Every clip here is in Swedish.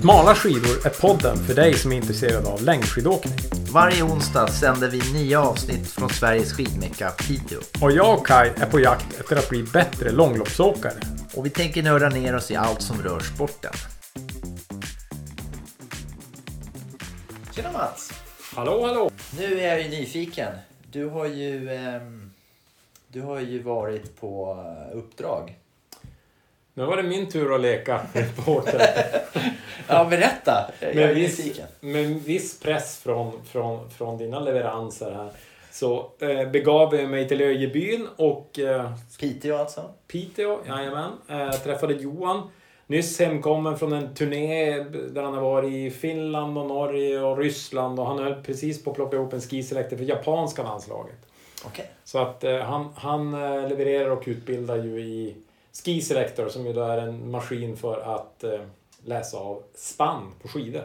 Smala skidor är podden för dig som är intresserad av längdskidåkning. Varje onsdag sänder vi nya avsnitt från Sveriges skidmecka Piteå. Och jag och Kai är på jakt efter att bli bättre långloppsåkare. Och vi tänker nörda ner oss i allt som rör sporten. Tjena Mats! Hallå, hallå! Nu är jag ju nyfiken. Du har ju, ehm, du har ju varit på eh, uppdrag. Nu var det min tur att leka reporter. Ja, berätta! Jag är med, viss, med viss press från, från, från dina leveranser här. Så eh, begav jag mig till Öjebyn och eh, Piteå alltså? Piteå, jajamän. Eh, träffade Johan. Nyss hemkommen från en turné där han har varit i Finland och Norge och Ryssland och han höll precis på att plocka ihop en skiselektor för japanska landslaget. Okej. Så att eh, han, han eh, levererar och utbildar ju i Ski Selector som ju då är en maskin för att eh, läsa av spann på skidor.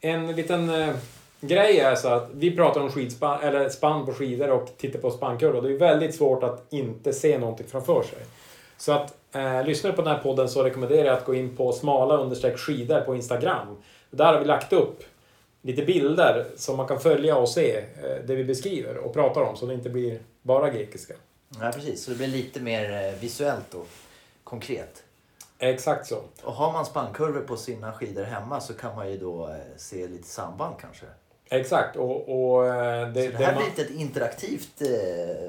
En liten eh, grej är så att vi pratar om skidspann, eller spann på skidor och tittar på spannkurvor. Det är väldigt svårt att inte se någonting framför sig. Så att eh, lyssnar du på den här podden så rekommenderar jag att gå in på smala understreck skidor på Instagram. Där har vi lagt upp lite bilder som man kan följa och se eh, det vi beskriver och pratar om så det inte blir bara grekiska. Ja, precis. Så det blir lite mer eh, visuellt och konkret. Exakt så. Och har man spannkurvor på sina skidor hemma så kan man ju då eh, se lite samband kanske. Exakt. Och, och eh, det, Så det här man- blir ett interaktivt eh,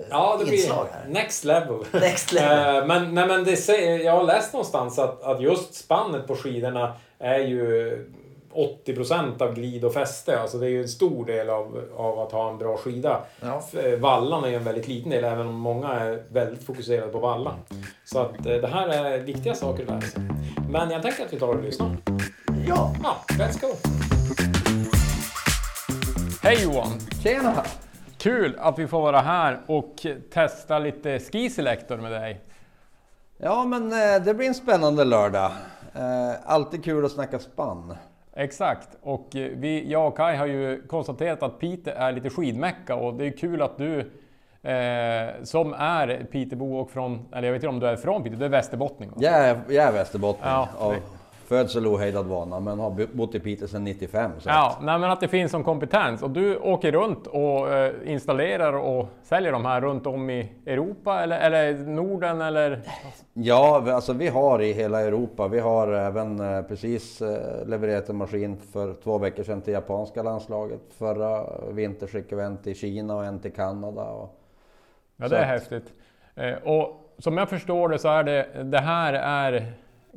Ja, det inslag blir här. next level. Next level. Men, nej, men det jag har läst någonstans att, att just spannet på skidorna är ju 80% av glid och fäste. Alltså det är ju en stor del av, av att ha en bra skida. Ja. Eh, Vallan är ju en väldigt liten del, även om många är väldigt fokuserade på vallan. Så att eh, det här är viktiga saker att lära sig. Men jag tänker att vi tar och lyssnar. ja. Ja, let's go! Hej Johan! Tjena! Kul att vi får vara här och testa lite Ski Selector med dig. Ja men eh, det blir en spännande lördag. Alltid kul att snacka spann. Exakt, och eh, vi, jag och Kai har ju konstaterat att Piteå är lite skidmecka och det är kul att du eh, som är Pitebo och från, eller jag vet inte om du är från Piteå, du är västerbottning? Jag är, jag är västerbottning Ja, av födsel ohejdad vana men har bo- bott i Piteå sedan 95. Så Ja, att, nej, men att det finns som kompetens och du åker runt och eh, installerar och säljer de här runt om i Europa eller, eller Norden eller? ja alltså vi har i hela Europa. Vi har även eh, precis eh, levererat en maskin för två veckor sedan till japanska landslaget. Förra vinter skickade vi en till Kina och en till Kanada. Och, Ja, det är att- häftigt. Och som jag förstår det så är det, det här är...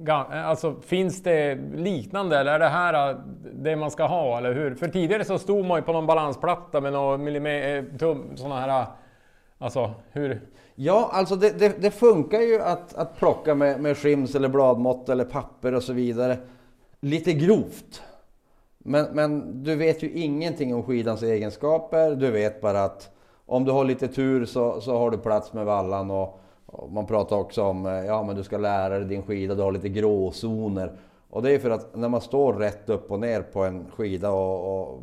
Alltså finns det liknande eller är det här äh, det man ska ha eller hur? För tidigare så stod man ju på någon balansplatta med någon millimeter, eh, tum, såna här... Äh, alltså hur... Ja, alltså det, det, det funkar ju att, att plocka med, med skims eller bladmått eller papper och så vidare. Lite grovt. Men, men du vet ju ingenting om skidans egenskaper. Du vet bara att om du har lite tur så, så har du plats med vallan. Och man pratar också om eh, ja, men du ska lära dig din skida, du har lite gråzoner. Och det är för att när man står rätt upp och ner på en skida och, och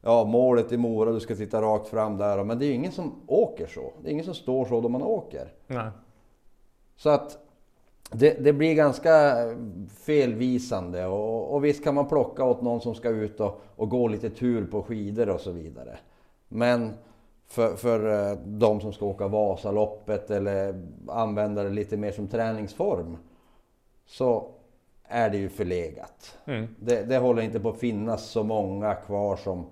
ja, målet i Mora, du ska titta rakt fram där. Men det är ju ingen som åker så. Det är ingen som står så då man åker. Nej. Så att det, det blir ganska felvisande och, och visst kan man plocka åt någon som ska ut och, och gå lite tur på skidor och så vidare. Men för, för eh, de som ska åka Vasaloppet eller använda det lite mer som träningsform så är det ju förlegat. Mm. Det, det håller inte på att finnas så många kvar som,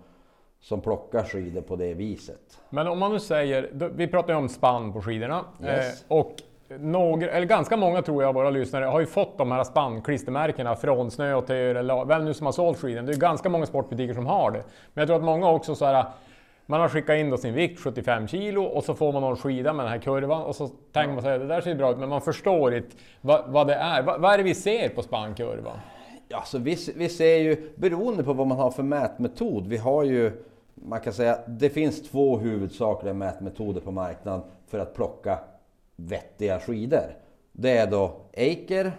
som plockar skidor på det viset. Men om man nu säger, vi pratar ju om spann på skidorna. Yes. Eh, och några, eller ganska många tror jag av våra lyssnare har ju fått de här spannklistermärkena från Snö och Töre eller vem nu som har sålt skidor. Det är ganska många sportbutiker som har det. Men jag tror att många också så här man har skickat in då sin vikt, 75 kilo, och så får man någon skida med den här kurvan och så tänker man sig det där ser bra ut, men man förstår inte vad, vad det är. Vad, vad är det vi ser på spannkurvan? Ja, så vi, vi ser ju, beroende på vad man har för mätmetod, vi har ju, man kan säga, det finns två huvudsakliga mätmetoder på marknaden för att plocka vettiga skidor. Det är då Eiker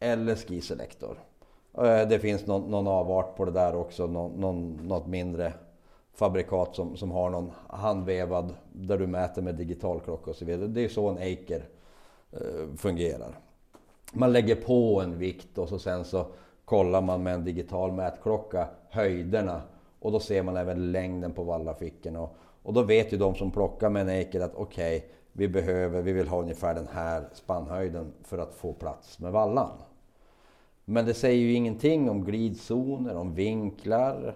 eller Ski Selector. Eh, Det finns någon, någon avart på det där också, någon, någon, något mindre fabrikat som, som har någon handvevad där du mäter med digitalklocka och så vidare. Det är så en Eiker eh, fungerar. Man lägger på en vikt och så sen så kollar man med en digital mätklocka höjderna och då ser man även längden på vallafickorna. Och, och då vet ju de som plockar med en Aker att okej, okay, vi behöver, vi vill ha ungefär den här spannhöjden för att få plats med vallan. Men det säger ju ingenting om glidzoner, om vinklar, eh,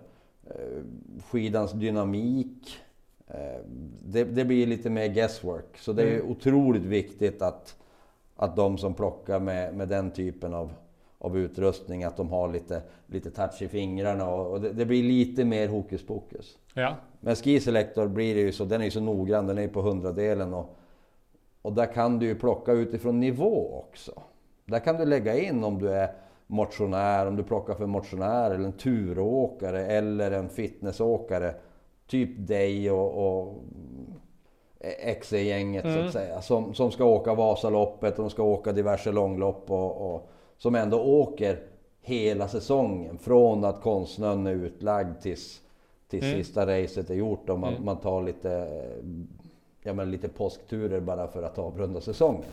skidans dynamik. Eh, det, det blir lite mer guesswork. Så det är mm. otroligt viktigt att, att de som plockar med, med den typen av, av utrustning, att de har lite, lite touch i fingrarna och, och det, det, blir lite mer hokus pokus. Ja. Men Ski Selector blir det ju så, den är ju så noggrann, den är på hundradelen och, och där kan du ju plocka utifrån nivå också. Där kan du lägga in om du är motionär, om du plockar för motionär eller en turåkare eller en fitnessåkare. Typ dig och, och XC-gänget mm. så att mm. säga. Som, som ska åka Vasaloppet, de ska åka diverse långlopp och, och som ändå åker hela säsongen. Från att konstsnön är utlagd tills, tills mm. sista racet är gjort. Och man, mm. man tar lite, ja, men lite påskturer bara för att avrunda säsongen.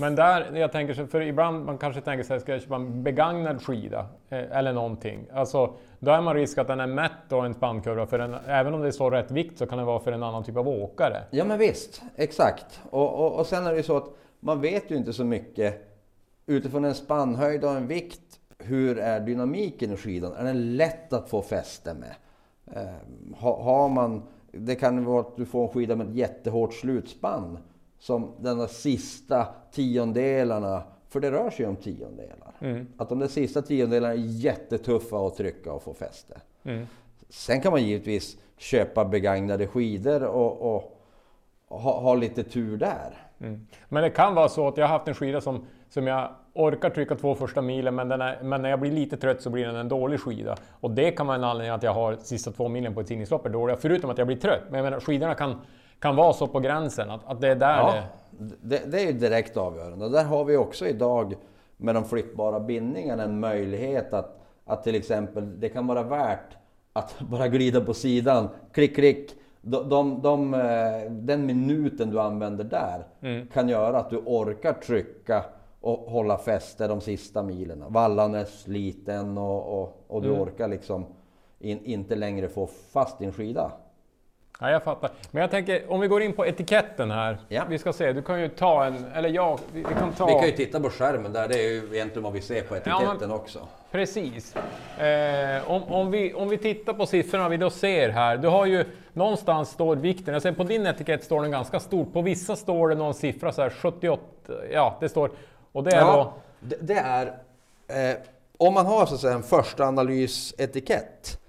Men där, jag tänker så, för ibland man kanske tänker sig, ska jag köpa en begagnad skida? Eh, eller någonting. Alltså, då är man risk att den är mätt och en spannkurva. För en, även om det står rätt vikt så kan det vara för en annan typ av åkare. Ja men visst, exakt. Och, och, och sen är det ju så att man vet ju inte så mycket utifrån en spannhöjd och en vikt. Hur är dynamiken i skidan? Är den lätt att få fäste med? Eh, har man, det kan vara att du får en skida med ett jättehårt slutspann som de där sista tiondelarna, för det rör sig om tiondelar. Mm. Att de där sista tiondelarna är jättetuffa att trycka och få fäste. Mm. Sen kan man givetvis köpa begagnade skidor och, och, ha, ha, lite tur där. Mm. Men det kan vara så att jag har haft en skida som, som jag orkar trycka två första milen men, är, men när jag blir lite trött så blir den en dålig skida. Och det kan vara en anledning att jag har sista två milen på ett tidningslopp är dåliga, förutom att jag blir trött. Men jag menar, skidorna kan kan vara så på gränsen, att, att det är där ja, det... det... Det är ju direkt avgörande. Där har vi också idag med de flyttbara bindningarna en möjlighet att, att till exempel, det kan vara värt att bara glida på sidan, klick, klick. De, de, de, eh, den minuten du använder där mm. kan göra att du orkar trycka och hålla fäste de sista milen. Vallan är sliten och, och, och du mm. orkar liksom in, inte längre få fast din skida. Ja, jag fattar. Men jag tänker, om vi går in på etiketten här. Ja. Vi ska se, du kan ju ta en, eller jag, vi, kan ta... Vi kan ju titta på skärmen där, det är ju egentligen vad vi ser på etiketten ja, också. Precis. Eh, om, om, vi, om vi tittar på siffrorna vi då ser här, du har ju någonstans står vikten, jag ser på din etikett står den ganska stort, på vissa står det någon siffra så här 78, ja det står, och det är ja, då... Det, det är, eh, om man har så att säga en första analysetikett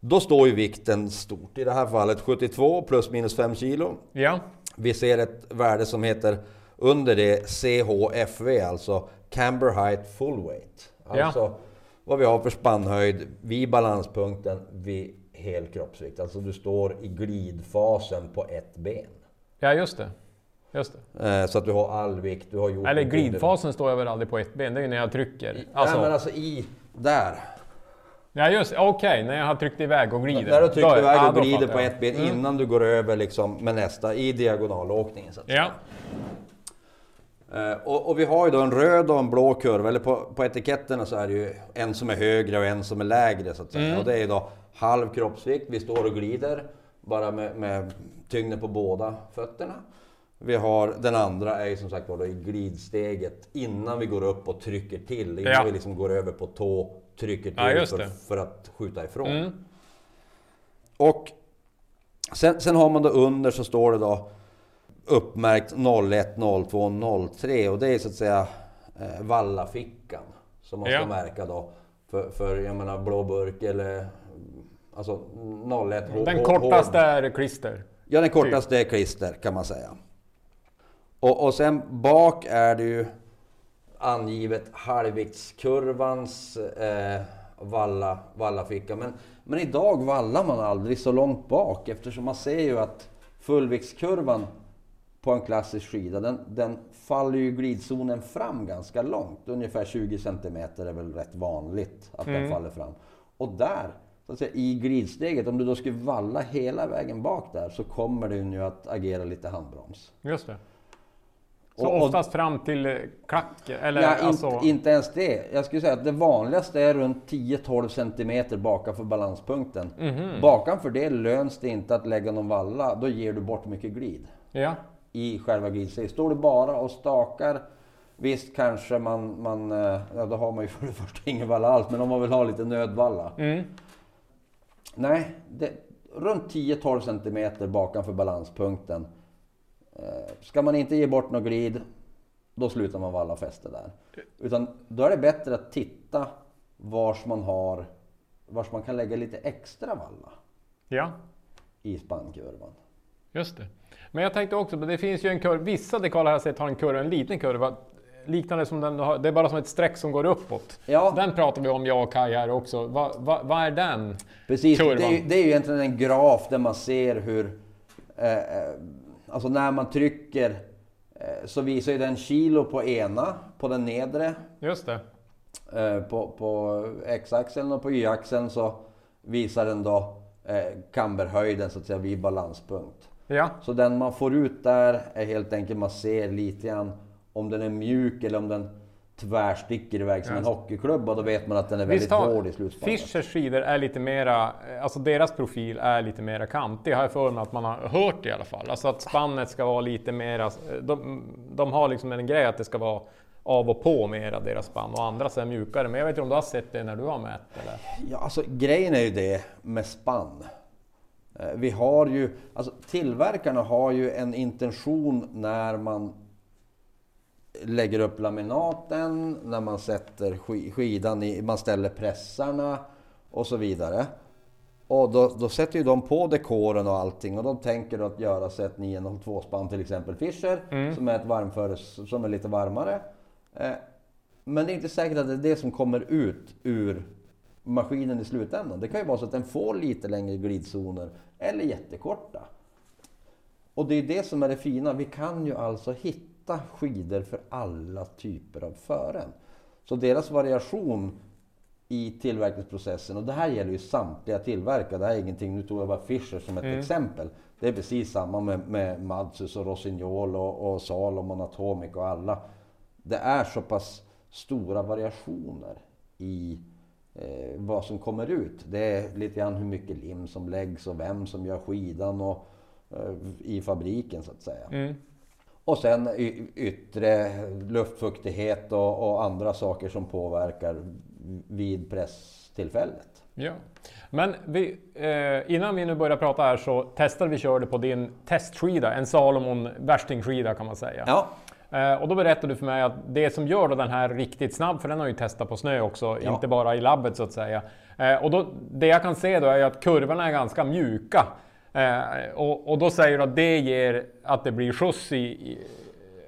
då står ju vikten stort. I det här fallet 72 plus minus 5 kilo. Ja. Vi ser ett värde som heter under det CHFV, alltså Camber Height Full Weight. Alltså ja. vad vi har för spannhöjd vid balanspunkten vid hel kroppsvikt. Alltså du står i glidfasen på ett ben. Ja, just det. Just det. Eh, så att du har all vikt, du har gjort... Eller glidfasen står jag väl aldrig på ett ben, det är ju när jag trycker. Alltså... Nej men alltså i... Där. Ja just okej, okay, när jag har tryckt iväg och glider. När du trycker iväg och glider på ett ben mm. innan du går över liksom med nästa i diagonalåkningen. Så ja. Uh, och, och, vi har ju då en röd och en blå kurva, eller på, på etiketterna så är det ju en som är högre och en som är lägre så att säga. Mm. Och det är ju då halv kroppsvikt, vi står och glider bara med, med tyngden på båda fötterna. Vi har den andra är ju som sagt var i glidsteget innan vi går upp och trycker till, innan ja. vi liksom går över på tå trycker till ja, för, för, att skjuta ifrån. Mm. Och sen, sen, har man då under så står det då uppmärkt 01, 02, 03 och det är så att säga eh, vallafickan som man ska märka då. För, för jag menar blå burk eller alltså 01. Den kortaste är klister. Ja, den kortaste är klister kan man säga. Och, och sen bak är det ju angivet halvviktskurvans eh, valla, vallaficka. Men, men idag vallar man aldrig så långt bak eftersom man ser ju att fullviktskurvan på en klassisk skida, den, den faller ju glidzonen fram ganska långt. Ungefär 20 cm är väl rätt vanligt att mm. den faller fram. Och där, så att säga, i glidsteget, om du då skulle valla hela vägen bak där så kommer den ju att agera lite handbroms. Just det. Så Och- oftast fram till eh, klacken? Eller Ja, alltså... Inte ens det. Jag skulle säga att det vanligaste är runt 10-12 centimeter bakanför balanspunkten. Mhm. Bakanför det löns det inte att lägga någon valla. Då ger du bort mycket glid Ja. i själva glidstegen. Står du bara och stakar Visst kanske man, man, eh, ja då har man ju för det första ingen valla alls, men om man vill ha lite nödvalla. Mm. Nej, det, runt 10-12 centimeter bakanför balanspunkten. Eh, ska man inte ge bort något glid, då slutar man valla fäste där. Utan då är det bättre att titta vars man har, vars man kan lägga lite extra valla ja, i spannkurvan. just det. Men jag tänkte också, det finns ju en kurva, vissa dekaler har jag sett har en kurva, en liten kurva, liknande som den har, det är bara som ett streck som går uppåt. Ja. Den pratar vi om jag och Kaj här också. Vad va, vad är den? Precis, det Kurvan. är, ju- det är ju egentligen en graf där man ser hur, eh, eh, alltså när man trycker eh, så visar ju den kilo på ena, på den nedre Just det. Eh, på, på x-axeln och på y-axeln så visar den då eh, kamberhöjden så att säga vid balanspunkt. Ja, Så den man får ut där är helt enkelt man ser lite grann om den är mjuk eller om den tvärsticker iväg som en hockeyklubba. Då vet man att den är väldigt har hård i slutspannet. Fischers skidor är lite mera, alltså deras profil är lite mera kantig har jag för mig att man har hört i alla fall. Alltså att spannet ska vara lite mera, de, de har liksom en grej att det ska vara av och på mera deras spann och andra så är mjukare. Men jag vet inte om du har sett det när du har mätt eller? Ja, alltså grejen är ju det med spann. Eh, Vi har ju, alltså tillverkarna har ju en intention när man lägger upp laminaten, när man sätter sk- skidan i, man ställer pressarna och så vidare. Och då, då sätter ju de på dekoren och allting och de tänker då att göra sig ett 902 spann till exempel Fischer som är ett varmföre, som är lite varmare. Eh, men det är inte säkert att det är det som kommer ut ur maskinen i slutändan. Det kan ju vara så att den får lite längre glidzoner eller jättekorta. Och det är det som är det fina. Vi kan ju alltså hitta skidor för alla typer av fören. Så deras variation i tillverkningsprocessen, och det här gäller ju samtliga tillverkare, det här är ingenting, nu tog jag bara Fischer som ett exempel. Det är precis samma med, med Madsus och Rossignol och, och Salomon, Atomic och alla. Det är så pass stora variationer i eh, vad som kommer ut. Det är lite grann hur mycket lim som läggs och vem som gör skidan och, eh, i fabriken så att säga. Mm. Och sen yttre luftfuktighet och, och andra saker som påverkar vid presstillfället. Ja. Men vi, eh, innan vi nu börjar prata här så testade vi körde på din testskida, en Salomon värstingskida kan man säga. Ja, Eh, och då berättade du för mig att det som gör den här riktigt snabb, för den har ju testat på snö också, Ja. inte bara i labbet så att säga. Eh, och då, det jag kan se då är ju att kurvorna är ganska mjuka. Eh, och, och då säger du att det ger att det blir skjuts i... i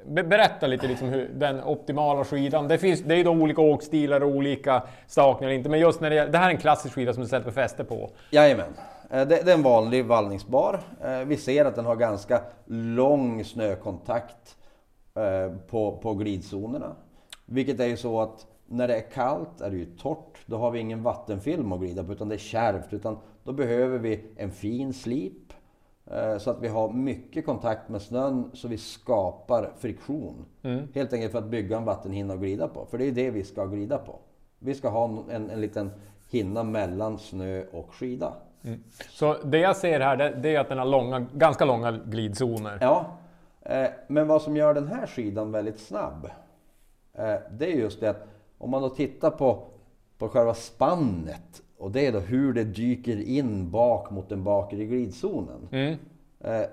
Berätta lite liksom hur den optimala skidan, det, finns, det är ju då olika åkstilar och olika stakningar, inte, men just när det, gäller- det här är en klassisk skida som du sätter fäste på. Jajamän. Eh, det, det är en vanlig vallningsbar. Eh, vi ser att den har ganska lång snökontakt eh, på, på glidzonerna. Vilket är ju så att när det är kallt är det ju torrt. Då har vi ingen vattenfilm att glida på utan det är kärvt. Utan då behöver vi en fin slip. eh, Så att vi har mycket kontakt med snön så vi skapar friktion. Helt enkelt för att bygga en vattenhinna att glida på. För det är det vi ska glida på. Vi ska ha en, en liten hinna mellan snö och skida. Så det jag ser här, det, det är att den har långa, ganska långa glidzoner. Ja, eh, men vad som gör den här skidan väldigt snabb, eh, det är just det att om man då tittar på, på själva spannet och det är då hur det dyker in bak mot den bakre glidzonen. Mm. Eh,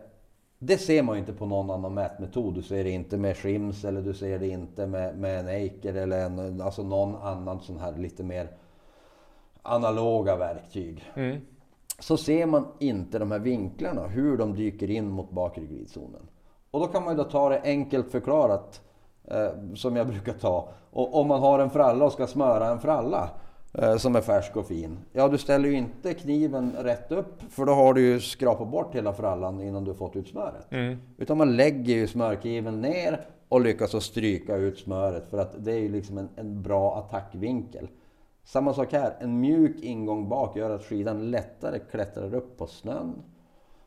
det ser man ju inte på någon annan mätmetod. Du ser det inte med Shims eller du ser det inte med, med en Eiker eller en, alltså någon annan sån här lite mer analoga verktyg. Mm. Så ser man inte de här vinklarna, hur de dyker in mot bakre glidzonen. Och då kan man ju då ta det enkelt förklarat, eh, som jag brukar ta. Och om man har en fralla och ska smöra en fralla som är färsk och fin. Ja, du ställer ju inte kniven rätt upp för då har du ju skrapat bort hela frallan innan du fått ut smöret. Mm. Utan man lägger ju smörkniven ner och lyckas att stryka ut smöret för att det är ju liksom en, en bra attackvinkel. Samma sak här, en mjuk ingång bak gör att skidan lättare klättrar upp på snön.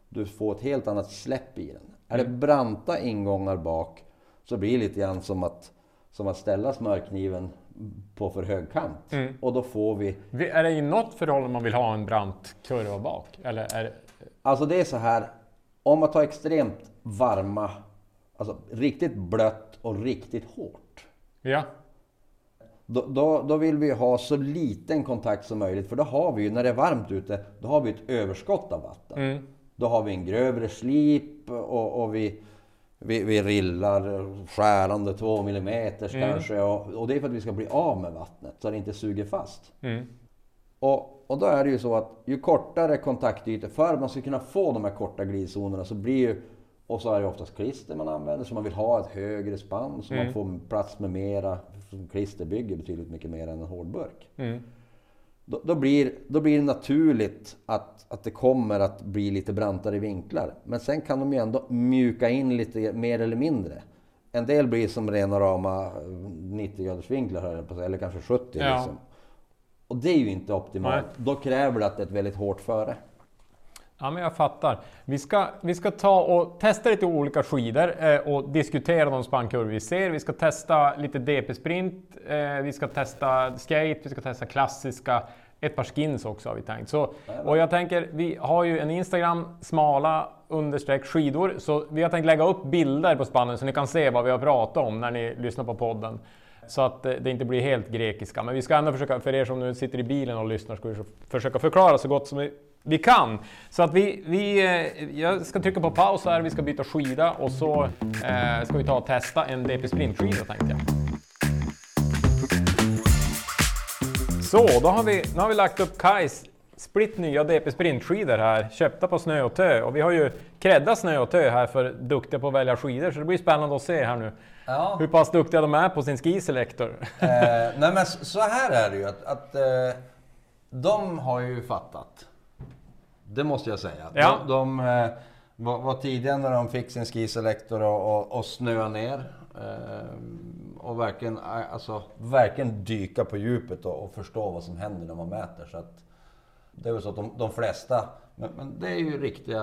Du får ett helt annat släpp i den. Är det branta ingångar bak, så blir det lite grann som att, som att ställa smörkniven på för hög kant. Mm. Och då får vi... Är det i något förhållande man vill ha en brant kurva bak? Eller är det... Alltså det är så här, om man tar extremt varma, alltså riktigt blött och riktigt hårt. Ja. Då, då, då vill vi ha så liten kontakt som möjligt för då har vi ju, när det är varmt ute, då har vi ett överskott av vatten. Mm. Då har vi en grövre slip och, och vi, vi, vi rillar skärande 2 mm kanske. Och, och det är för att vi ska bli av med vattnet så det inte suger fast. Mm. Och, och då är det ju så att ju kortare kontaktytor, för att man ska kunna få de här korta glidzonerna så blir ju, och så är det oftast klister man använder, så man vill ha ett högre spann så man får plats med mera, klister bygger betydligt mycket mer än en hårdburk. Mm. Då, då, blir, då blir det naturligt att, att det kommer att bli lite brantare vinklar. Men sen kan de ju ändå mjuka in lite mer eller mindre. En del blir som rena rama 90 graders vinklar eller kanske 70 Ja. liksom. Och det är ju inte optimalt. Nej. Då kräver det att det är ett väldigt hårt före. Ja, men jag fattar. Vi ska, vi ska ta och testa lite olika skidor eh, och diskutera de spannkurvor vi ser. Vi ska testa lite DP-sprint, eh, vi ska testa skate, vi ska testa klassiska, ett par skins också har vi tänkt. Så, och jag tänker, vi har ju en Instagram, smala understreck skidor, så vi har tänkt lägga upp bilder på spannen så ni kan se vad vi har pratat om när ni lyssnar på podden. Så att eh, det inte blir helt grekiska. Men vi ska ändå försöka, för er som nu sitter i bilen och lyssnar, ska vi försöka förklara så gott som vi, vi kan. Så att vi, vi, eh, jag ska trycka på paus här, vi ska byta skida och så eh, ska vi ta och testa en DP Sprint-skida tänkte jag. Så, då har vi, nu har vi lagt upp Kais splitt nya DP Sprint-skidor här, köpta på Snö och Tö. Och vi har ju creddat Snö och Tö här för duktiga på att välja skidor, så det blir spännande att se här nu. Ja. Hur pass duktiga de är på sin skiselektor. Eh, nej men så så här är det ju att, att eh, de har ju fattat. Det måste jag säga. Ja. De, de eh, var, var tidiga när de fick sin skiselektor och, och, och snöa ner. Eh, och verkligen, eh, alltså, verkligen dyka på djupet och, och förstå vad som händer när man mäter. Så att, det är väl så att de, de flesta, men, men det är ju riktiga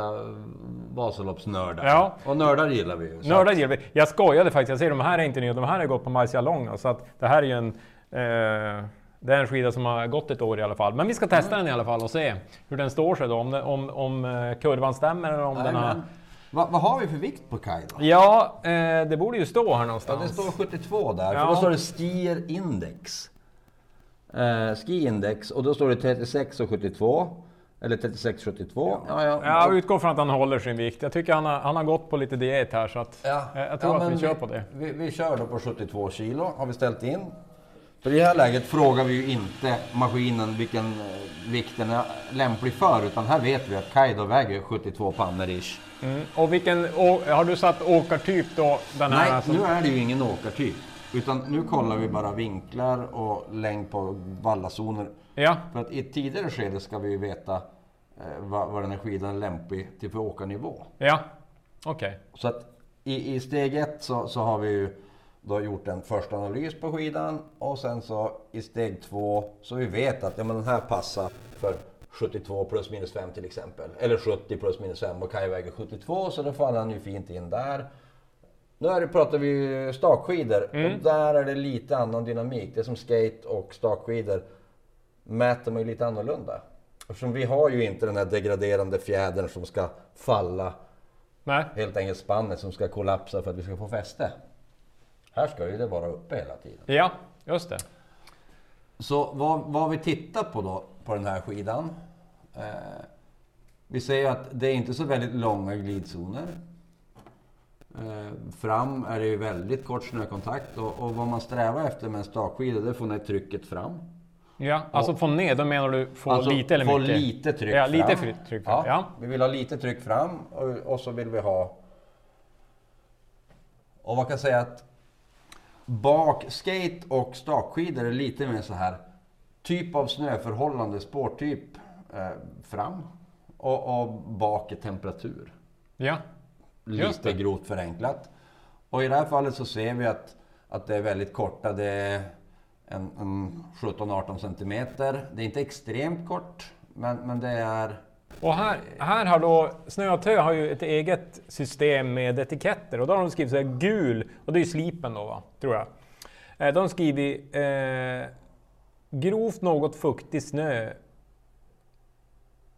Vasaloppsnördar. Ja. Och nördar gillar vi ju. Nördar gillar vi. Jag skojade faktiskt, jag ser de här är inte nya, de här har gått på Marcialonga. Så att det här är ju en... Eh, det är en skida som har gått ett år i alla fall. Men vi ska testa den i alla fall och se hur den står sig då. Om, om, om eh, kurvan stämmer eller om den har... Vad, vad har vi för vikt på Kaj då? Ja, eh, det borde ju stå här Ja, någonstans. det står 72 där, Ja. för då står det Skier Index. Eh, ski Index och då står det 36 och 72. Eller 36 72. Ja, ja. Jag utgår från att han håller sin vikt. Jag tycker han har, han har gått på lite diet här så att Ja. jag tror Ja, att vi men kör på det. Vi, vi kör då på 72 kilo, har vi ställt in. För i det här läget frågar vi ju inte maskinen vilken eh, vikt den är lämplig för, utan här vet vi att Kaido väger 72 pannor ish. Mm. Och vilken, å, har du satt åkartyp då? Den här Nej, som- nu är det ju ingen åkartyp. Utan nu kollar vi bara vinklar och längd på vallazoner. Ja, För att i ett tidigare skede ska vi ju veta eh, vad, vad den här skidan är lämplig till för åkarnivå. ja. Okej. Så att i, i steg ett så, så har vi ju då gjort en första analys på skidan och sen så i steg två så vi vet att ja, men den här passar för 72 plus minus 5 till exempel. Eller 70 plus minus 5 och Kaj väger 72 så då faller han ju fint in där. Nu är det, pratar vi stakskidor och där är det lite annan dynamik. Det är som skate och stakskidor mäter man ju lite annorlunda. Eftersom vi har ju inte den här degraderande fjädern som ska falla Nej. helt enkelt spannet som ska kollapsa för att vi ska få fäste. Här ska ju det vara uppe hela tiden. Ja, just det. Så vad, vad vi tittar på då på den här skidan. Eh, vi ser att det är inte så väldigt långa glidzoner. Eh, fram är det ju väldigt kort snökontakt och, och vad man strävar efter med en stakskida det är att få ner trycket fram. Ja, alltså få ner, då menar du få Alltså, lite eller få mycket? lite tryck Ja, fram. lite tryck fram. Ja. Vi vill ha lite tryck fram och, och så vill vi ha... Och man kan säga att bak skate och stakskidor är lite mer så här typ av snöförhållande, spårtyp eh, fram och, och bak är temperatur. Ja. Just Lite det. grovt förenklat. Och i det här fallet så ser vi att, att det är väldigt korta. Det är en, en 17-18 centimeter. Det är inte extremt kort, men, men det är Och här, här har då Snötö har ju ett eget system med etiketter och då har de skrivit så här gul, och det är ju slipen då va, tror jag. Eh, De har skrivit eh, grovt något fuktig snö.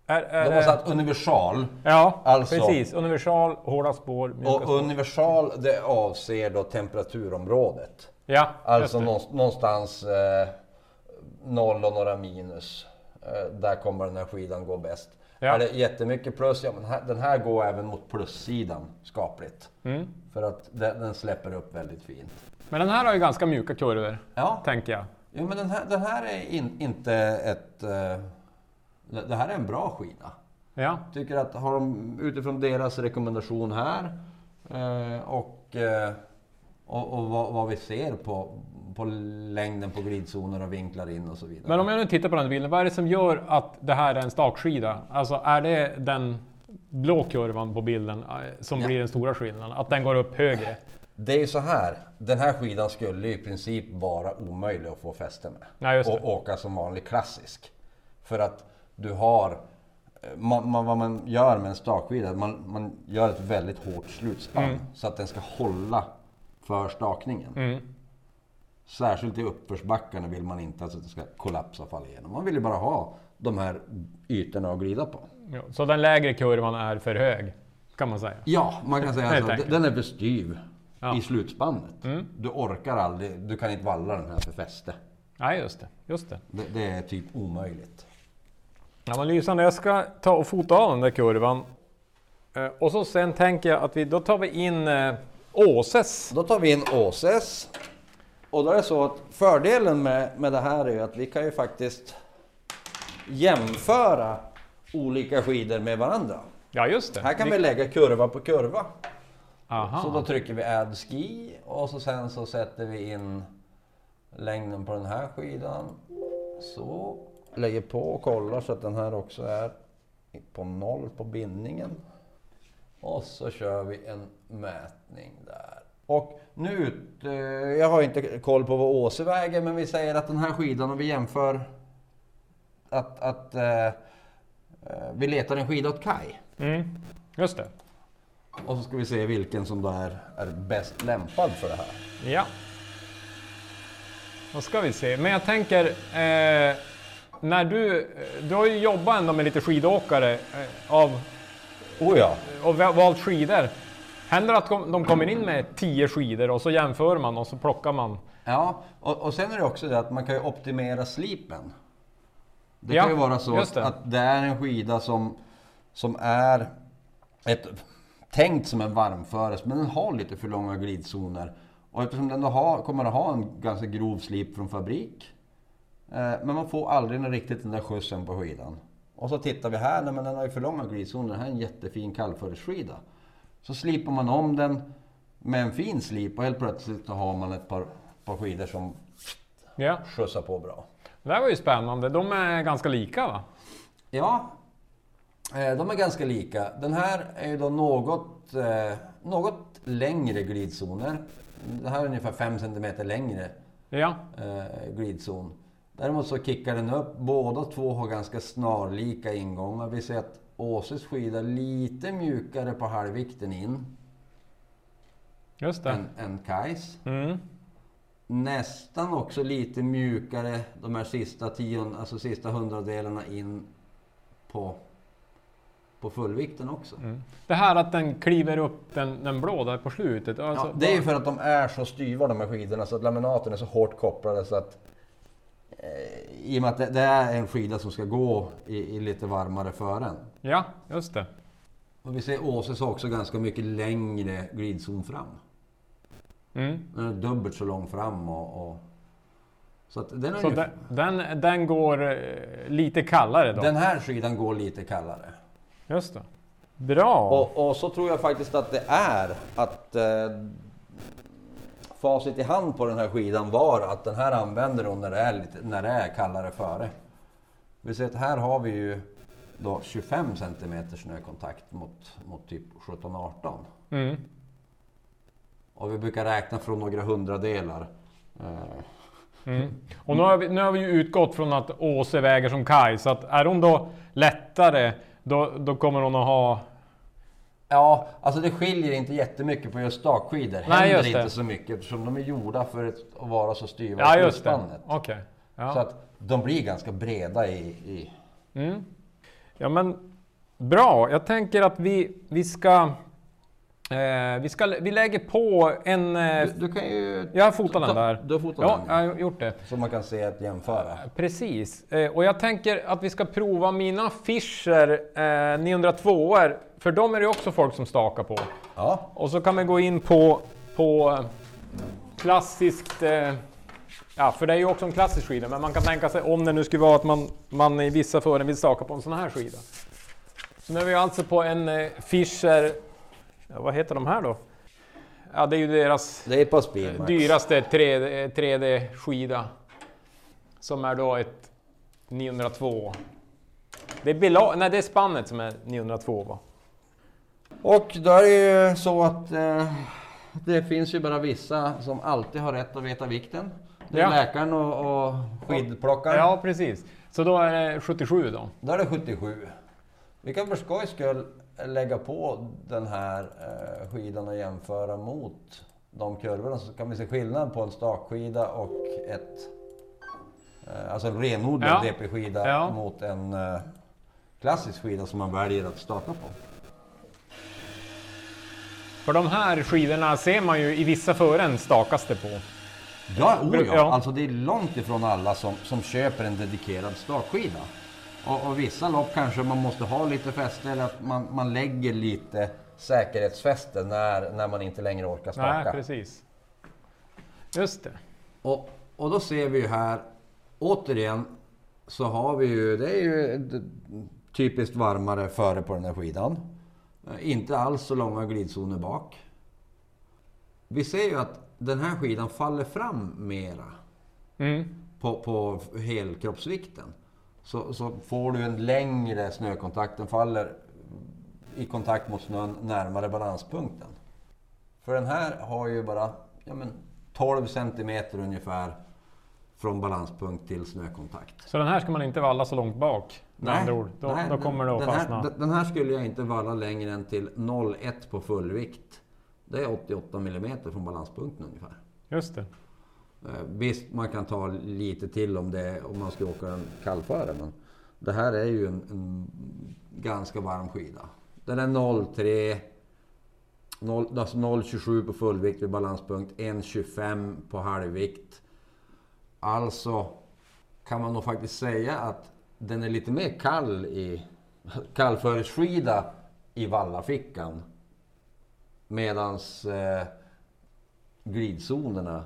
Är, är, De har satt universal. Ja, Alltså- precis. Universal, hårda spår, Och spår. universal det avser då temperaturområdet. Ja, Alltså någonstans eh, noll och några minus. Eh, där kommer den här skidan gå bäst. Ja. Är det jättemycket plus, ja men här, den här går även mot plussidan skapligt. Mm. För att den, den släpper upp väldigt fint. Men den här har ju ganska mjuka kurvor, Ja, tänker jag. ja men den här, den här är in, inte ett... Eh, det det här är en bra skida. Ja, Tycker att har de utifrån deras rekommendation här eh, och, eh, och, och vad, vad vi ser på, på längden på glidzoner och vinklar in och så vidare. men om jag nu tittar på den bilden, vad är det som gör att det här är en stakskida? Alltså är det den blå kurvan på bilden eh, som Ja. blir den stora skillnaden? Att den går upp högre? Det är ju så här, den här skidan skulle i princip vara omöjlig att få fäste med. Det. och åka som vanlig klassisk. För att du har, eh, man, man, vad man gör med en stakskida, man, man gör ett väldigt hårt slutspann. Mm. Så att den ska hålla för stakningen. Mm. Särskilt i uppförsbackarna vill man inte att det ska kollapsa och falla igenom. Man vill ju bara ha de här ytorna att glida på. Ja, så den lägre kurvan är för hög, kan man säga. Ja, man kan säga Helt så. enkelt. Den är för styv Ja. i slutspannet. Mm. Du orkar aldrig, du kan inte valla den här för fäste. Nej, just det. Just det. Det, det är typ omöjligt. Ja, men lysande. Jag ska ta och fota av den där kurvan. Eh, Och så sen tänker jag att vi, då tar vi in eh, Åses. Då tar vi in Åses. Och då är det så att fördelen med, med det här är att vi kan ju faktiskt jämföra olika skidor med varandra. Ja, just det. Här kan vi lägga kurva på kurva. Aha. Så då trycker vi add ski och så sen så sätter vi in längden på den här skidan. Så. Lägger på och kollar så att den här också är på noll på bindningen. Och så kör vi en mätning där. Och nu, eh, jag har inte koll på vad Åse väger, men vi säger att den här skidan, om vi jämför att, att eh, eh, vi letar en skida åt Kaj. Mm, just det. Och så ska vi se vilken som då är, är bäst lämpad för det här. Ja. Då ska vi se. Men jag tänker, eh, när du, du har ju jobbat ändå med lite skidåkare eh, av, Oh ja. och va- valt skidor. Händer att de- kommer in med 10 skidor och så jämför man och så plockar man? Ja, och, och sen är det också det att man kan ju optimera slipen. Det Ja, kan ju vara så att, det. att det är en skida som, som är ett, tänkt som en varmföres, men den har lite för långa glidzoner. Och eftersom den då har, kommer att ha en ganska grov slip från fabrik, eh, men man får aldrig riktigt den där skjutsen på skidan. Och så tittar vi här, nej men den har ju för långa glidzoner, det här är en jättefin kallföresskida. Så slipar man om den med en fin slip och helt plötsligt så har man ett par, par skidor som Ja, skjutsar på bra. det här var ju spännande. De är ganska lika va? Ja, eh, de är ganska lika. Den här är ju då något, eh, något längre glidzoner. Det här är ungefär 5 cm längre Ja, eh, glidzon. Däremot så kickar den upp. Båda två har ganska snarlika ingångar. Vi ser att Åses skida lite mjukare på halvvikten in just det. än, än Kajs. Mm. Nästan också lite mjukare de här sista tion, alltså sista hundradelarna in på, på fullvikten också. Mm. Det här att den kliver upp den, den blå där på slutet. Alltså, Ja, det är ju för att de är så styva de här skidorna så att laminaten är så hårt kopplade så att eh, i och med att det, det är en skida som ska gå i, i lite varmare fören. Ja, just det. Och vi ser Åses också ganska mycket längre glidzon fram. Mm. Den är dubbelt så lång fram och... och så att den, är Så ju, den, den, den går eh, lite kallare då? den här skidan går lite kallare. Just det. Bra! Och, och så tror jag faktiskt att det är att eh, facit i hand på den här skidan var att den här använder de när det är, lite, när det är kallare före. Vi ser att här har vi ju då 25 cm snökontakt mot, mot typ 17-18. Mm. Och vi brukar räkna från några hundradelar. Eh, Mm. Och nu har, vi, nu har vi ju utgått från att Åse väger som Kaj, så att är hon då lättare då, då kommer hon att ha... Ja, alltså det skiljer inte jättemycket på just stakskidor. Nej, Händer just det. inte så mycket eftersom de är gjorda för att vara så styva Ja, i just spannet. Så Ja. att de blir ganska breda i... i Mm. Ja, men bra. Jag tänker att vi, vi ska... Eh, vi, ska vi lägger på en... Eh, du, du kan ju... jag har fotat den där. Du har fotat Ja, den. jag har gjort det. Så man kan se att jämföra. Precis. Eh, och jag tänker att vi ska prova mina Fischer eh, 902 er För de är det ju också folk som stakar på. Ja, Och så kan vi gå in på, på eh, klassiskt... Eh, ja, för det är ju också en klassisk skida, men man kan tänka sig om det nu skulle vara att man, man i vissa fören vill staka på en sån här skida. Så nu är vi alltså på en eh, Fischer... Ja, vad heter de här då? Ja, det är ju deras det är på Speedmax. dyraste 3D 3D-skida. Som är då ett 902. Det är, bela- nej, det är spannet som är 902 va? Och då är det ju så att eh, det finns ju bara vissa som alltid har rätt att veta vikten. Det är Ja. läkaren och, och skidplockaren. Ja, precis. Så då är det 77 då? Då är det 77. Vi kan för skojs skull lägga på den här eh, skidan och jämföra mot de kurvorna så kan vi se skillnad på en stakskida och ett... Eh, alltså en renodlad Ja. DP-skida Ja. mot en eh, klassisk skida som man väljer att staka på. För de här skidorna ser man ju i vissa fören stakas det på. Ja, oh ja. Alltså det är långt ifrån alla som, som köper en dedikerad stakskida. Och, och vissa lopp kanske man måste ha lite fäste eller att man, man lägger lite säkerhetsfäste när, när man inte längre orkar staka. Nej, precis. Just det. Och, och då ser vi ju här, återigen, så har vi ju, det är ju typiskt varmare före på den här skidan. Eh, Inte alls så långa glidzoner bak. Vi ser ju att den här skidan faller fram mera Mm. på, på helkroppsvikten. Så, så får du en längre snökontakt, den faller i kontakt mot snön närmare balanspunkten. För den här har ju bara ja, men 12 centimeter ungefär från balanspunkt till snökontakt. Så den här ska man inte valla så långt bak? Med andra ord. Då, nej, då kommer det att den här, fastna. den- Den här skulle jag inte valla längre än till 0,1 på fullvikt. Det är 88 millimeter från balanspunkten ungefär. Just det. Eh, Visst, man kan ta lite till om, det, om man ska åka en kallföre, men det här är ju en, en ganska varm skida. Den är 0,3, 0, alltså 0,27 på fullvikt vid balanspunkt, 1,25 på halvvikt. Alltså kan man nog faktiskt säga att den är lite mer kall i kallföresskida i vallafickan. Medans eh, glidzonerna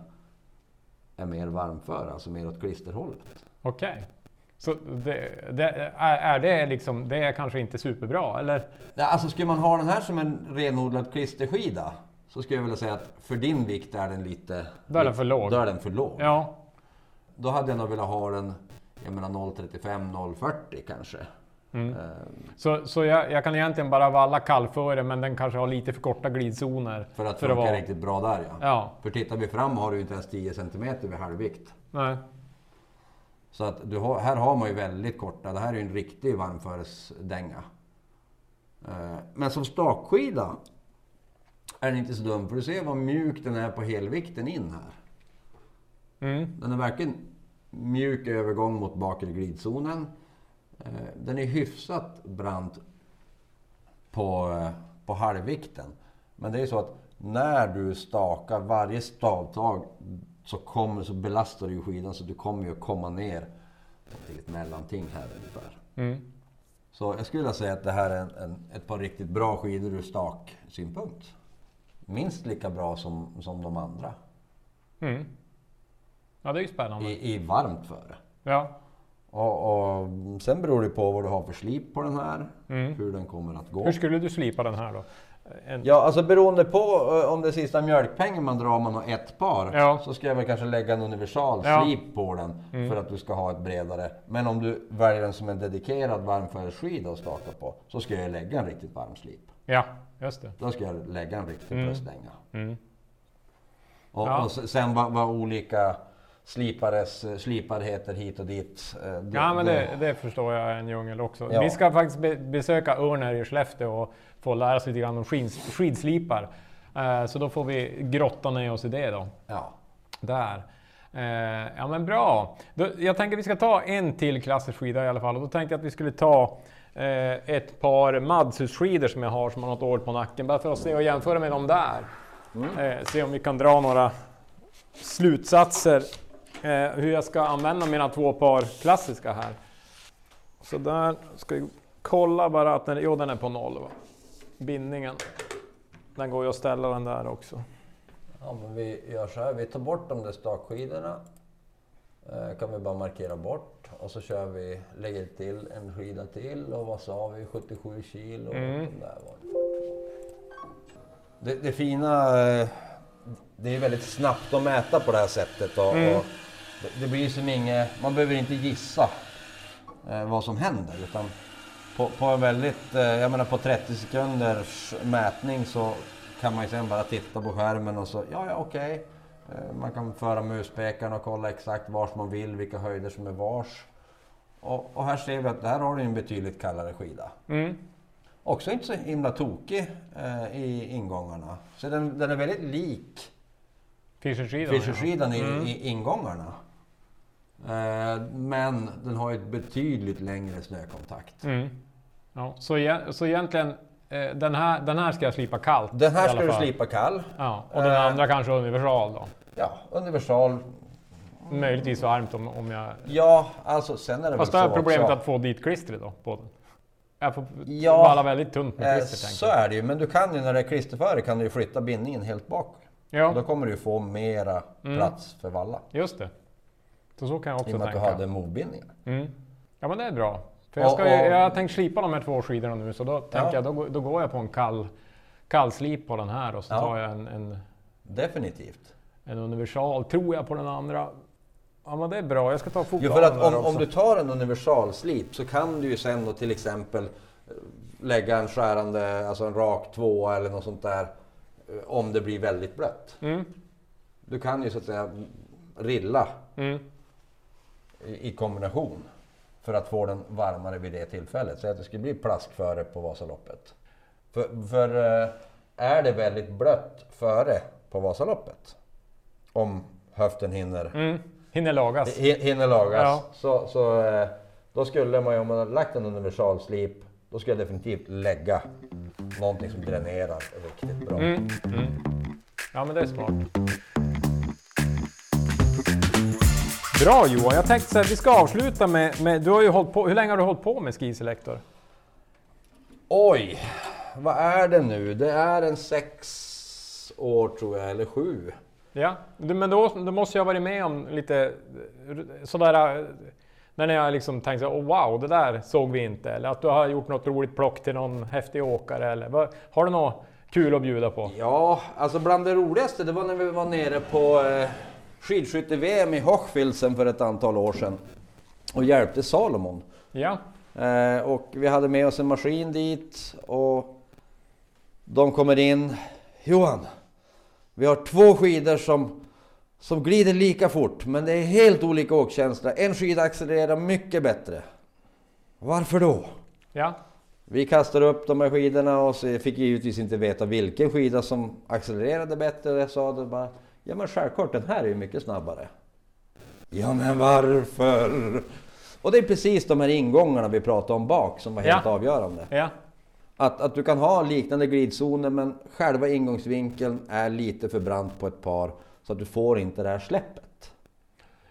är mer varmföra, alltså mer åt klisterhållet. Okej. Så det, det, är, är det liksom, det är kanske inte superbra, eller? Ja, alltså skulle man ha den här som en renodlad klisterskida så skulle jag vilja säga att för din vikt är den lite... Då är den för låg. Då är den för låg. Ja. Då hade jag nog velat ha den, jag menar 0,35, 0,40 kanske. Mm. Eh, Så, så jag, jag kan egentligen bara valla kallföre, men den kanske har lite för korta glidzoner. för att För funka vara- riktigt bra där ja. Ja. För tittar vi fram har du inte ens 10 cm vid halvvikt. Nej. Så att du har, här har man ju väldigt korta, det här är ju en riktig varmföresdänga. Eh, Men som stakskida är den inte så dum, för du ser vad mjuk den är på helvikten in här. Mm. Den är verkligen mjuk övergång mot bakre glidzonen. Eh, Den är hyfsat brant på, på halvvikten. Men det är så att när du stakar varje stavtag så, kommer, så belastar du ju skidan så du kommer ju att komma ner till ett mellanting här ungefär. Mm. Så jag skulle vilja säga att det här är en, en, ett par riktigt bra skidor ur staksynpunkt. Minst lika bra som, som de andra. Mm. Ja, det är ju spännande. I, i varmt före. Ja. Och, och sen beror det på vad du har för slip på den här. Mm. Hur den kommer att gå. Hur skulle du slipa den här då? En, Ja, alltså beroende på eh, om det är sista mjölkpengen man drar om man har ett par. Ja. Så ska jag väl kanske lägga en universal Ja. slip på den. Mm. För att du ska ha ett bredare. Men om du väljer den som en dedikerad varmföresskida att staka på. Så ska jag lägga en riktigt varm slip. ja, just det. Då ska jag lägga en riktig Mm. bröstdänga. Mm. Och, Ja. och se- sen vad, vad olika slipares, eh, sliparheter hit och dit. Eh, Ja, men det, det förstår jag är en djungel också. Ja. Vi ska faktiskt be besöka Örner i Skellefteå och få lära oss lite grann om skids skidslipar. Eh, så då får vi grotta ner oss i det då. Ja. Där. Eh, ja men bra. Då, jag tänker att vi ska ta en till klassisk skida i alla fall. Och då tänkte jag att vi skulle ta eh, ett par Madshusskidor som jag har som har något år på nacken. Bara för att se och jämföra med dem där. Eh, se om vi kan dra några slutsatser. Eh, hur jag ska använda mina två par klassiska här. Så där ska vi kolla bara att den, jo, den är på noll. Va? Bindningen. Den går ju att ställa den där också. Ja, men vi gör så här. Vi tar bort de där stakskidorna. Eh, kan vi bara markera bort. Och så kör vi, lägger till en skida till och vad sa vi? 77 kilo. Mm. Där var det. Det, det fina, eh, det är väldigt snabbt att mäta på det här sättet. Och, Mm. och det, det blir som inget, man behöver inte gissa eh, vad som händer. Utan på, på en väldigt, eh, jag menar på 30 sekunders mätning så kan man ju sen bara titta på skärmen och så, ja ja okej. Eh, Man kan föra muspekaren och kolla exakt vars man vill, vilka höjder som är vars. Och, och här ser vi att där har du en betydligt kallare skida. Mm. Också inte så himla tokig eh, i ingångarna. Så den, den är väldigt lik Fischerskidan. Fischerskidan i, i ingångarna. Eh, men den har ju ett betydligt längre snökontakt. Mm. Ja, så, så egentligen, eh, den, här, den här ska jag slipa kallt? Den här ska du slipa kall. Ja, och den Eh. andra kanske universal då? Ja, universal. Möjligtvis varmt om, om jag... Ja, alltså sen är det Fast då väl så problemet också. att få dit klistret då på den. Jag får Ja. valla väldigt tunt med Eh, klister tänker så är det ju, men du kan ju när det är klisterföre kan du ju flytta bindningen helt bak. Då Ja, kommer du ju få mera Mm. plats för valla. just det. Så, så kan jag I också och med att du tänka. hade movbindningar. Mm. Ja men det är bra. För jag, Och- ska ju, och- jag har tänkt slipa de här två skidorna nu så då tänker jag då, går- då går jag på en kall, kallslip på den här och så Ja. tar jag en, en, Definitivt. en universal, tror jag, på den andra. Ja men det är bra, jag ska ta fota Jo, för att om, om du tar en universalslip så kan du ju sen då till exempel eh, lägga en skärande, alltså en rak tvåa eller något sånt där. eh, Om det blir väldigt blött. Mm, Du kan ju så att säga rilla mm, i, kombination. För att få den varmare vid det tillfället. Så att det skulle bli plask före på Vasaloppet. För, för eh, är det väldigt blött före på Vasaloppet. Om höften hinner mm. Hinner lagas. Hinner lagas. Ja. Så, så eh, då skulle man ju, om man hade lagt en universalslip, då skulle jag definitivt lägga någonting som dränerar riktigt bra. Mm, mm. Ja men det är smart. Bra Johan, jag tänkte så här, vi ska avsluta med, med du har ju hållit på, hur länge har du hållit på med Ski Selector? Oj! Vad är det nu? Det är en sex år tror jag, eller sju. Ja, men då, då måste jag ha varit med om lite sådär, när jag liksom tänkte oh, wow, det där såg vi inte. Eller att du har gjort något roligt plock till någon häftig åkare. Eller, vad- har du något kul att bjuda på? Ja, alltså bland det roligaste det var när vi var nere på eh, skidskytte-VM i Hochfilzen för ett antal år sedan. Och hjälpte Salomon. Ja, Eh, och vi hade med oss en maskin dit och de kommer in. Johan, vi har två skidor som, som glider lika fort men det är helt olika åkkänsla. En skida accelererar mycket bättre. Varför då? ja, Vi kastade upp de här skidorna och så fick givetvis inte veta vilken skida som accelererade bättre. Jag sa det bara, ja men självklart den här är ju mycket snabbare. Ja men varför? Och det är precis de här ingångarna vi pratade om bak som var helt Ja. avgörande. ja, Att, att du kan ha liknande glidzoner men själva ingångsvinkeln är lite för brant på ett par så att du får inte det här släppet.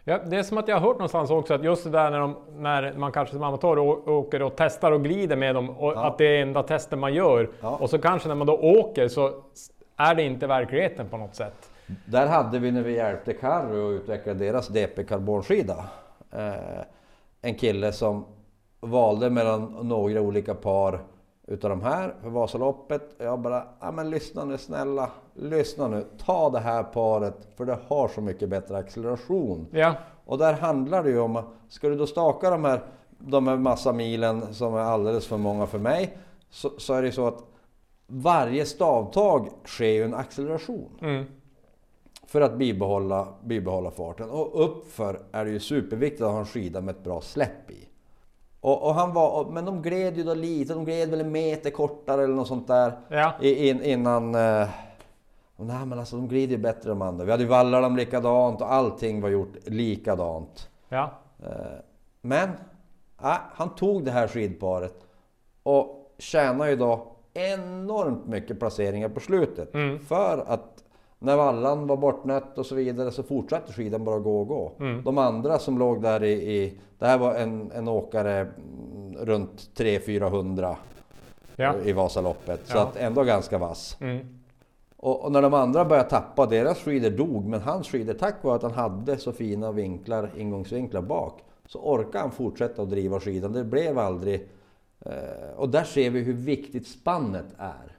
ja. Det är som att jag har hört någonstans också att just det där när, de, när man kanske som amatör åker och testar och glider med dem och Ja. att det är enda testen man gör. Ja. Och så kanske när man då åker så är det inte verkligheten på något sätt. Där hade vi när vi hjälpte Carro att utveckla deras DP karbonskida. Eh, en kille som valde mellan några olika par utav de här för Vasaloppet. Jag bara, ja men lyssna nu snälla, lyssna nu, ta det här paret för det har så mycket bättre acceleration. Ja, Och där handlar det ju om, ska du då staka de här, de här massa milen som är alldeles för många för mig, så, så är det så att varje stavtag sker ju en acceleration. mm, för att bibehålla, bibehålla farten. Och uppför är det ju superviktigt att ha en skida med ett bra släpp i. Och, och han var, men de gled ju då lite, de gled väl en meter kortare eller något sånt där. Ja. In, innan... Eh, och nej men alltså de glider ju bättre de andra. Vi hade ju vallat dem likadant och allting var gjort likadant. Ja. Eh, men ja, han tog det här skidparet och tjänade ju då enormt mycket placeringar på slutet. Mm. För att när vallan var bortnött och så vidare så fortsatte skidan bara gå och gå. Mm. De andra som låg där i... i det här var en, en åkare runt 300-400 Ja. i Vasaloppet. Så Ja. att ändå ganska vass. Mm. Och, och när de andra började tappa, deras skidor dog. Men hans skidor, tack vare att han hade så fina vinklar, ingångsvinklar bak, så orkade han fortsätta att driva skidan. Det blev aldrig... Eh, och där ser vi hur viktigt spannet är.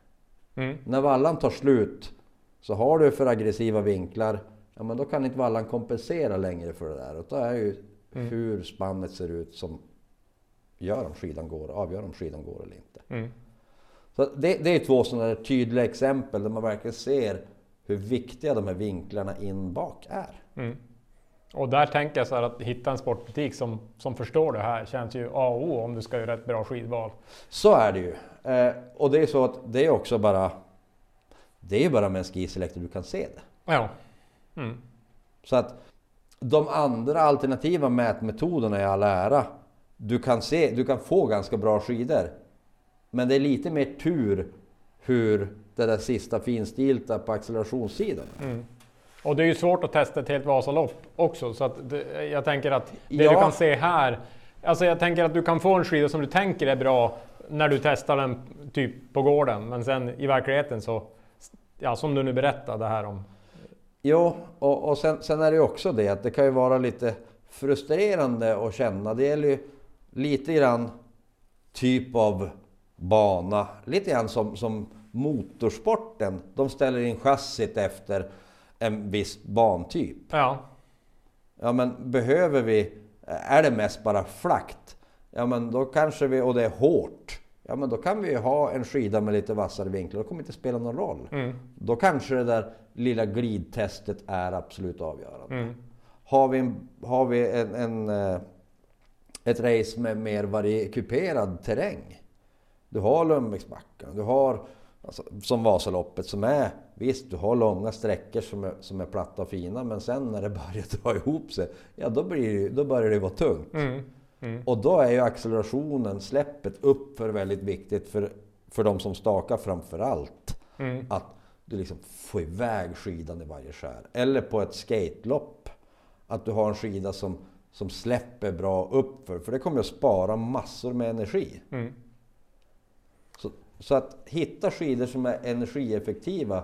Mm. När vallan tar slut, så har du för aggressiva vinklar, ja men då kan inte vallan kompensera längre för det där. Och då är ju Mm. hur spannet ser ut som gör om skidan går, avgör om skidan går eller inte. Mm. Så det, det är två sådana där tydliga exempel där man verkligen ser hur viktiga de här vinklarna in bak är. Mm. Och där tänker jag så här att hitta en sportbutik som, som förstår det här känns ju A och O om du ska göra ett bra skidval. Så är det ju. Eh, och det är så att det är också bara... Det är bara med en skiselektor du kan se det. Ja. Mm. Så att de andra alternativa mätmetoderna är all ära. Du kan, se, du kan få ganska bra skidor. Men det är lite mer tur hur det där sista finstilta på accelerationssidan. Mm. Och det är ju svårt att testa ett helt Vasalopp också så att det, jag tänker att det Ja. du kan se här. Alltså jag tänker att du kan få en skida som du tänker är bra när du testar den typ på gården. Men sen i verkligheten så, ja som du nu berättade här om. Jo, och, och sen, sen är det ju också det att det kan ju vara lite frustrerande att känna. Det gäller ju lite grann typ av bana. Lite grann som, som motorsporten. De ställer in chassit efter en viss bantyp. Ja, Ja men behöver vi, är det mest bara flakt? Ja men då kanske vi, och det är hårt. Ja men då kan vi ju ha en skida med lite vassare vinklar, då kommer det inte spela någon roll. mm. Då kanske det där lilla glidtestet är absolut avgörande. Mm. Har vi, en, har vi en, en, eh, ett race med mer varie, kuperad terräng. Du har Lundbäcksbackarna, du har alltså, som Vasaloppet som är, visst du har långa sträckor som är, som är platta och fina men sen när det börjar dra ihop sig, ja då, blir, det- då börjar det vara tungt. Mm. Mm. Och då är ju accelerationen, släppet uppför väldigt viktigt för, för de som stakar framför allt. Mm. Att du liksom får iväg skidan i varje skär. Eller på ett skatelopp. Att du har en skida som, som släpper bra uppför. För det kommer att spara massor med energi. Mm. Så, så att hitta skidor som är energieffektiva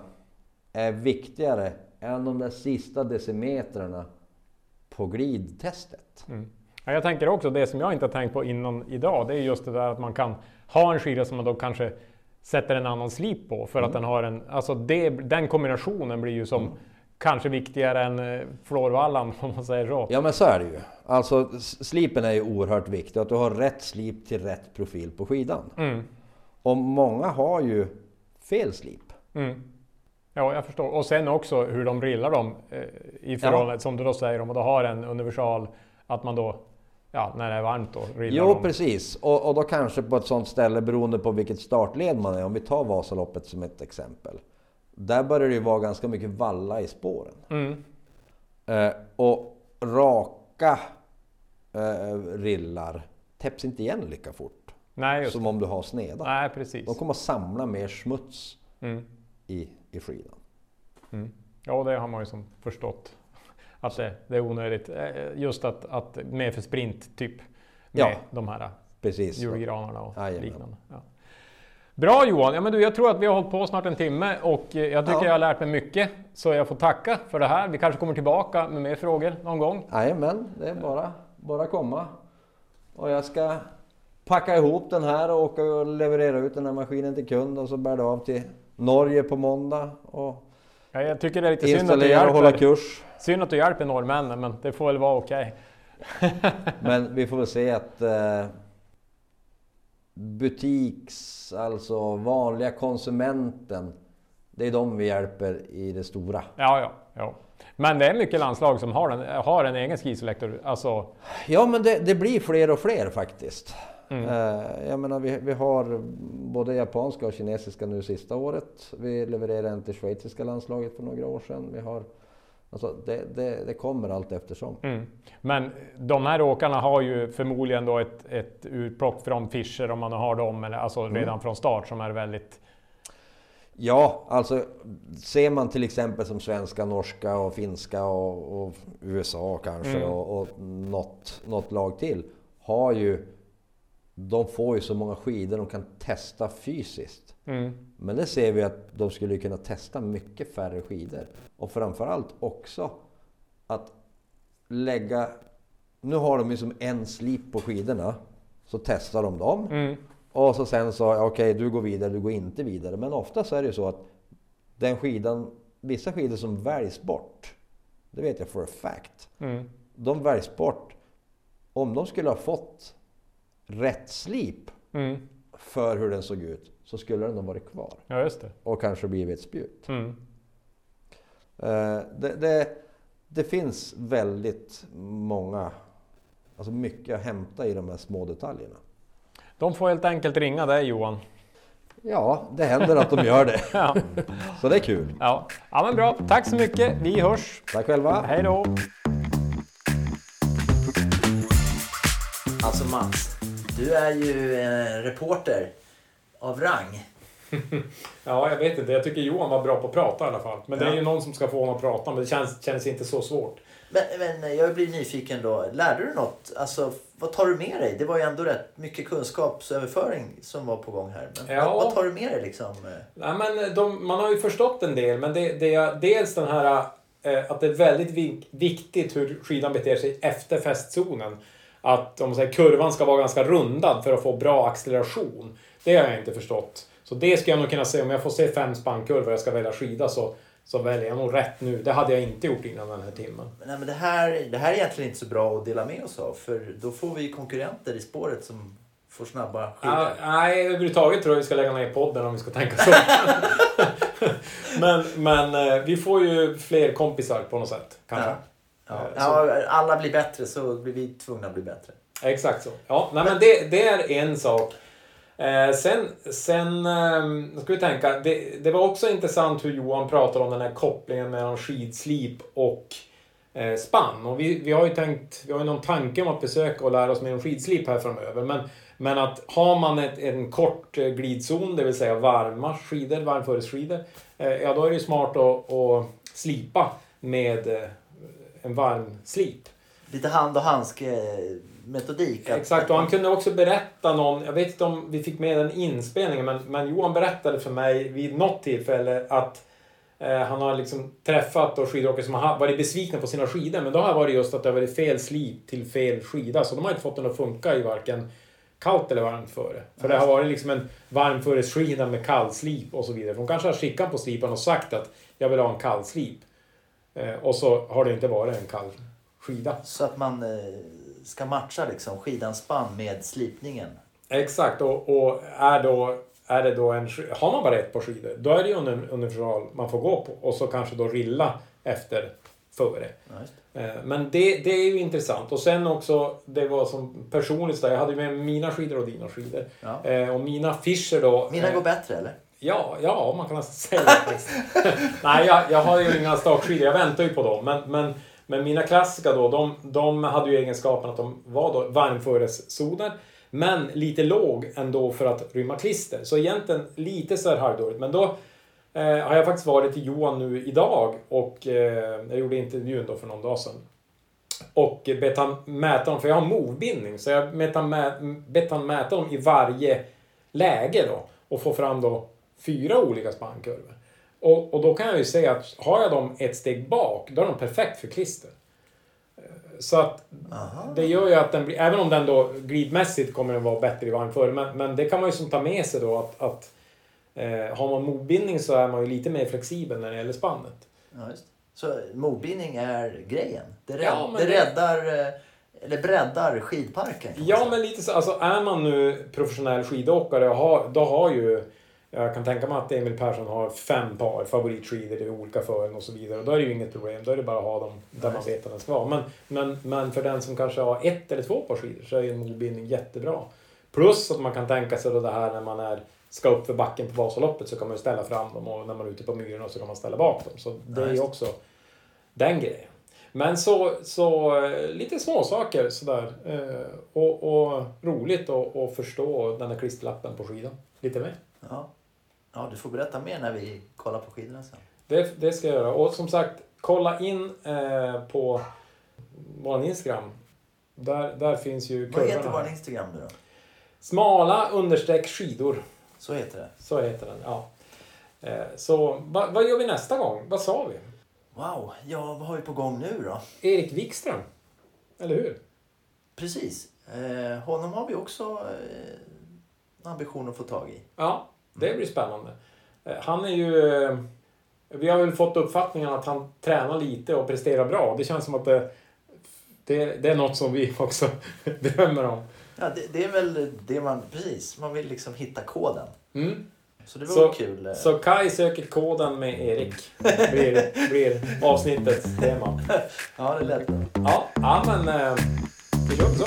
är viktigare än de där sista decimetrarna på glidtestet. Mm. Ja, jag tänker också det som jag inte har tänkt på innan idag. Det är just det där att man kan ha en skida som man då kanske sätter en annan slip på för att den har en, alltså det, den kombinationen blir ju som kanske viktigare än eh, florvallan om man säger så. Ja men så är det ju. Alltså slipen är ju oerhört viktig. Att du har rätt slip till rätt profil på skidan. Mm. Och många har ju fel slip. Mm. Ja, jag förstår. Och sen också hur de rillar dem eh, i förhållande, som du då säger, om man då har en universal, att man då, ja, när det är varmt då, rillar Jo dem. precis. Och, och då kanske på ett sånt ställe beroende på vilket startled man är. Om vi tar Vasaloppet som ett exempel. Där börjar det ju vara ganska mycket valla i spåren. Mm. Eh, och raka eh, rillar täpps inte igen lika fort. Nej, Som om du har sneda. Nej, precis. De kommer att samla mer smuts Mm. i, i skidan. Mm. Ja, det har man ju som förstått. Att det, det är onödigt. Eh, Just att, att med för sprint, typ. Med Ja. de här Precis. julgranarna och Jajamän. liknande. Ja. Bra Johan! Ja, men du, jag tror att vi har hållit på snart en timme och eh, jag tycker Ja. jag har lärt mig mycket. Så jag får tacka för det här. Vi kanske kommer tillbaka med mer frågor någon gång. Jajamän, det är bara, bara komma. Och jag ska packa ihop den här och åka och leverera ut den här maskinen till kund och så bär det av till Norge på måndag och Ja, jag tycker det är lite synd att, du och hålla hjälper, kurs. synd att du hjälper norrmännen, men det får väl vara okej. Men vi får väl se att eh, butiks, alltså vanliga konsumenten Det är de vi hjälper i det stora. Ja, ja, ja. Men det är mycket landslag som har en, har en egen skiselektor. Alltså, Ja, men det, det blir fler och fler faktiskt. Eh, jag menar, vi, vi har både japanska och kinesiska nu sista året. Vi levererade en till schweiziska landslaget för några år sedan. Vi har, alltså, det, det, det kommer allt eftersom. mm. Men de här åkarna har ju förmodligen då ett, ett urplock från Fischer om man har dem, eller, alltså redan från start som är väldigt... Ja, alltså ser man till exempel som svenska, norska och finska och, och USA kanske Mm. och, och något, något lag till har ju de får ju så många skidor de kan testa fysiskt. Mm. Men det ser vi att de skulle kunna testa mycket färre skidor. Och framförallt också att lägga... Nu har de ju som en slip på skidorna. Så testar de dem. Mm. Och så sen så, okej du går vidare, du går inte vidare. Men ofta så är det ju så att den skidan, vissa skidor som väljs bort, det vet jag for a fact. Mm. De väljs bort. Om de skulle ha fått rätt slip Mm. för hur den såg ut så skulle den ha varit kvar. Ja, just det. Och kanske blivit ett spjut. Mm. Eh, det, det, det finns väldigt många, alltså mycket att hämta i de här små detaljerna. De får helt enkelt ringa dig Johan. Ja, det händer att de gör det. Ja, Så det är kul. ja. ja men bra. Tack så mycket. Vi hörs. Tack själva. Hej då. Alltså Mats, du är ju en reporter av rang. Ja, jag vet inte. Jag tycker Johan var bra på att prata i alla fall. Men det är Ja. ju någon som ska få honom att prata. Men det känns, känns inte så svårt. Men, men jag blir nyfiken då. Lärde du något? Alltså, vad tar du med dig? Det var ju ändå rätt mycket kunskapsöverföring som var på gång här. Men Ja. vad, vad tar du med dig liksom? Nej, men de, man har ju förstått en del, men det, det är dels den här eh, att det är väldigt vik- viktigt hur skidan beter sig efter fästzonen. Att om man säger, kurvan ska vara ganska rundad för att få bra acceleration. Det har jag inte förstått. Så det ska jag nog kunna se. Om jag får se fem spannkurvor och jag ska välja skida så, så väljer jag nog rätt nu. Det hade jag inte gjort innan den här timmen. Nej, men det, här, det här är egentligen inte så bra att dela med oss av. För då får vi konkurrenter i spåret som får snabba skidor. Ah, nej, överhuvudtaget tror jag vi ska lägga ner podden om vi ska tänka så. men men eh, vi får ju fler kompisar på något sätt. Kanske. Ja. Ja. Eh, Ja, alla blir bättre så blir vi tvungna att bli bättre. Exakt så. Ja, nej, men det, det är en sak. Eh, sen, sen eh, ska vi tänka, det, det var också intressant hur Johan pratade om den här kopplingen mellan skidslip och eh, spann. Och vi, vi har ju tänkt, vi har ju någon tanke om att besöka och lära oss mer om skidslip här framöver. Men, men att har man ett, en kort eh, glidzon, det vill säga varma skidor, varmföresskidor, eh, ja då är det ju smart att, att slipa med eh, en varm slip. Lite hand och handske metodik. att- Exakt, och han kunde också berätta någon, jag vet inte om vi fick med den inspelningen, men, men Johan berättade för mig vid något tillfälle att eh, han har liksom träffat då skidåkare som har varit besvikna på sina skidor, men då har det varit just att det har varit fel slip till fel skida, så de har inte fått den att funka i varken kallt eller varmt före. För det har varit liksom en varmföresskida med kallslip och så vidare. För de kanske har skickat på slipan och sagt att jag vill ha en kallslip. Eh, och så har det inte varit en kall skida. Så att man eh, ska matcha liksom skidans spann med slipningen. Exakt, och, och är, då, är det då en... Har man bara ett par skidor, då är det ju en universal man får gå på. Och så kanske då rilla efter före. Just. Eh, Men det, det är ju intressant. Och sen också, det var som personligt där, jag hade ju med mina skidor och dina skidor. Ja. Eh, och mina Fischer då... Mina eh, går bättre eller? Ja, ja, man kan nästan säga det. Nej, jag, jag har ju inga stakskidor. Jag väntar ju på dem. Men, men, men mina klassiska då, de, de hade ju egenskapen att de var då varmföreszoner. Men lite låg ändå för att rymma klister. Så egentligen lite så här halvdåligt. Men då eh, har jag faktiskt varit till Johan nu idag och eh, jag gjorde intervjun då för någon dag sedan. Och bett han mäta dem, för jag har movbindning. Så jag bett han, mä, bett han mäta dem i varje läge då. Och få fram då fyra olika spannkurvor. Och, och då kan jag ju säga att har jag dem ett steg bak, då är de perfekt för klister. Eh, Så att det gör ju att den blir, även om den då glidmässigt kommer den vara bättre i varmföre, men, men det kan man ju som ta med sig då att, att eh, har man movbindning så är man ju lite mer flexibel när det gäller spannet. Ja, just. Så movbindning är grejen? Det, rädd, Ja, det räddar, eh, eller breddar skidparken? Ja, men lite så. Alltså är man nu professionell skidåkare, har, då har ju Jag kan tänka mig att Emil Persson har fem par favoritskidor i olika fören och så vidare. Och då är det ju inget problem. Då är det bara att ha dem där man vet att den ska vara. Men, men, men för den som kanske har ett eller två par skidor så är en modbindning jättebra. Plus att man kan tänka sig då det här när man är, ska upp för backen på Vasaloppet så kan man ju ställa fram dem och när man är ute på myrorna så kan man ställa bak dem. Så det är ju också den grejen. Men så, så eh, lite småsaker sådär. Eh, och, och roligt att förstå den här klisterlappen på skidan lite mer. Ja. Ja, du får berätta mer när vi kollar på skidorna sen. Det, det ska jag göra. Och som sagt, kolla in eh, på vår Instagram. Där, där finns ju Vad heter kurvorna. vår Instagram nu då? Smala understreck skidor. Så heter det. Så heter den, ja. Eh, så va, vad gör vi nästa gång? Vad sa vi? Wow, ja vad har vi på gång nu då? Erik Wikström. Eller hur? Precis. Eh, honom har vi också eh, ambition att få tag i. Ja, det blir spännande. Eh, Han är ju... eh, Vi har väl fått uppfattningen att han tränar lite och presterar bra. Det känns som att det, det, det är något som vi också drömmer om. Ja, det, det är väl det man... Precis, man vill liksom hitta koden. Mm. Så det var Så- kul. eh. Så Kai söker koden med Erik. Blir, blir avsnittets tema. Ja, det lät bra. Ja, ja men... Vi kör så.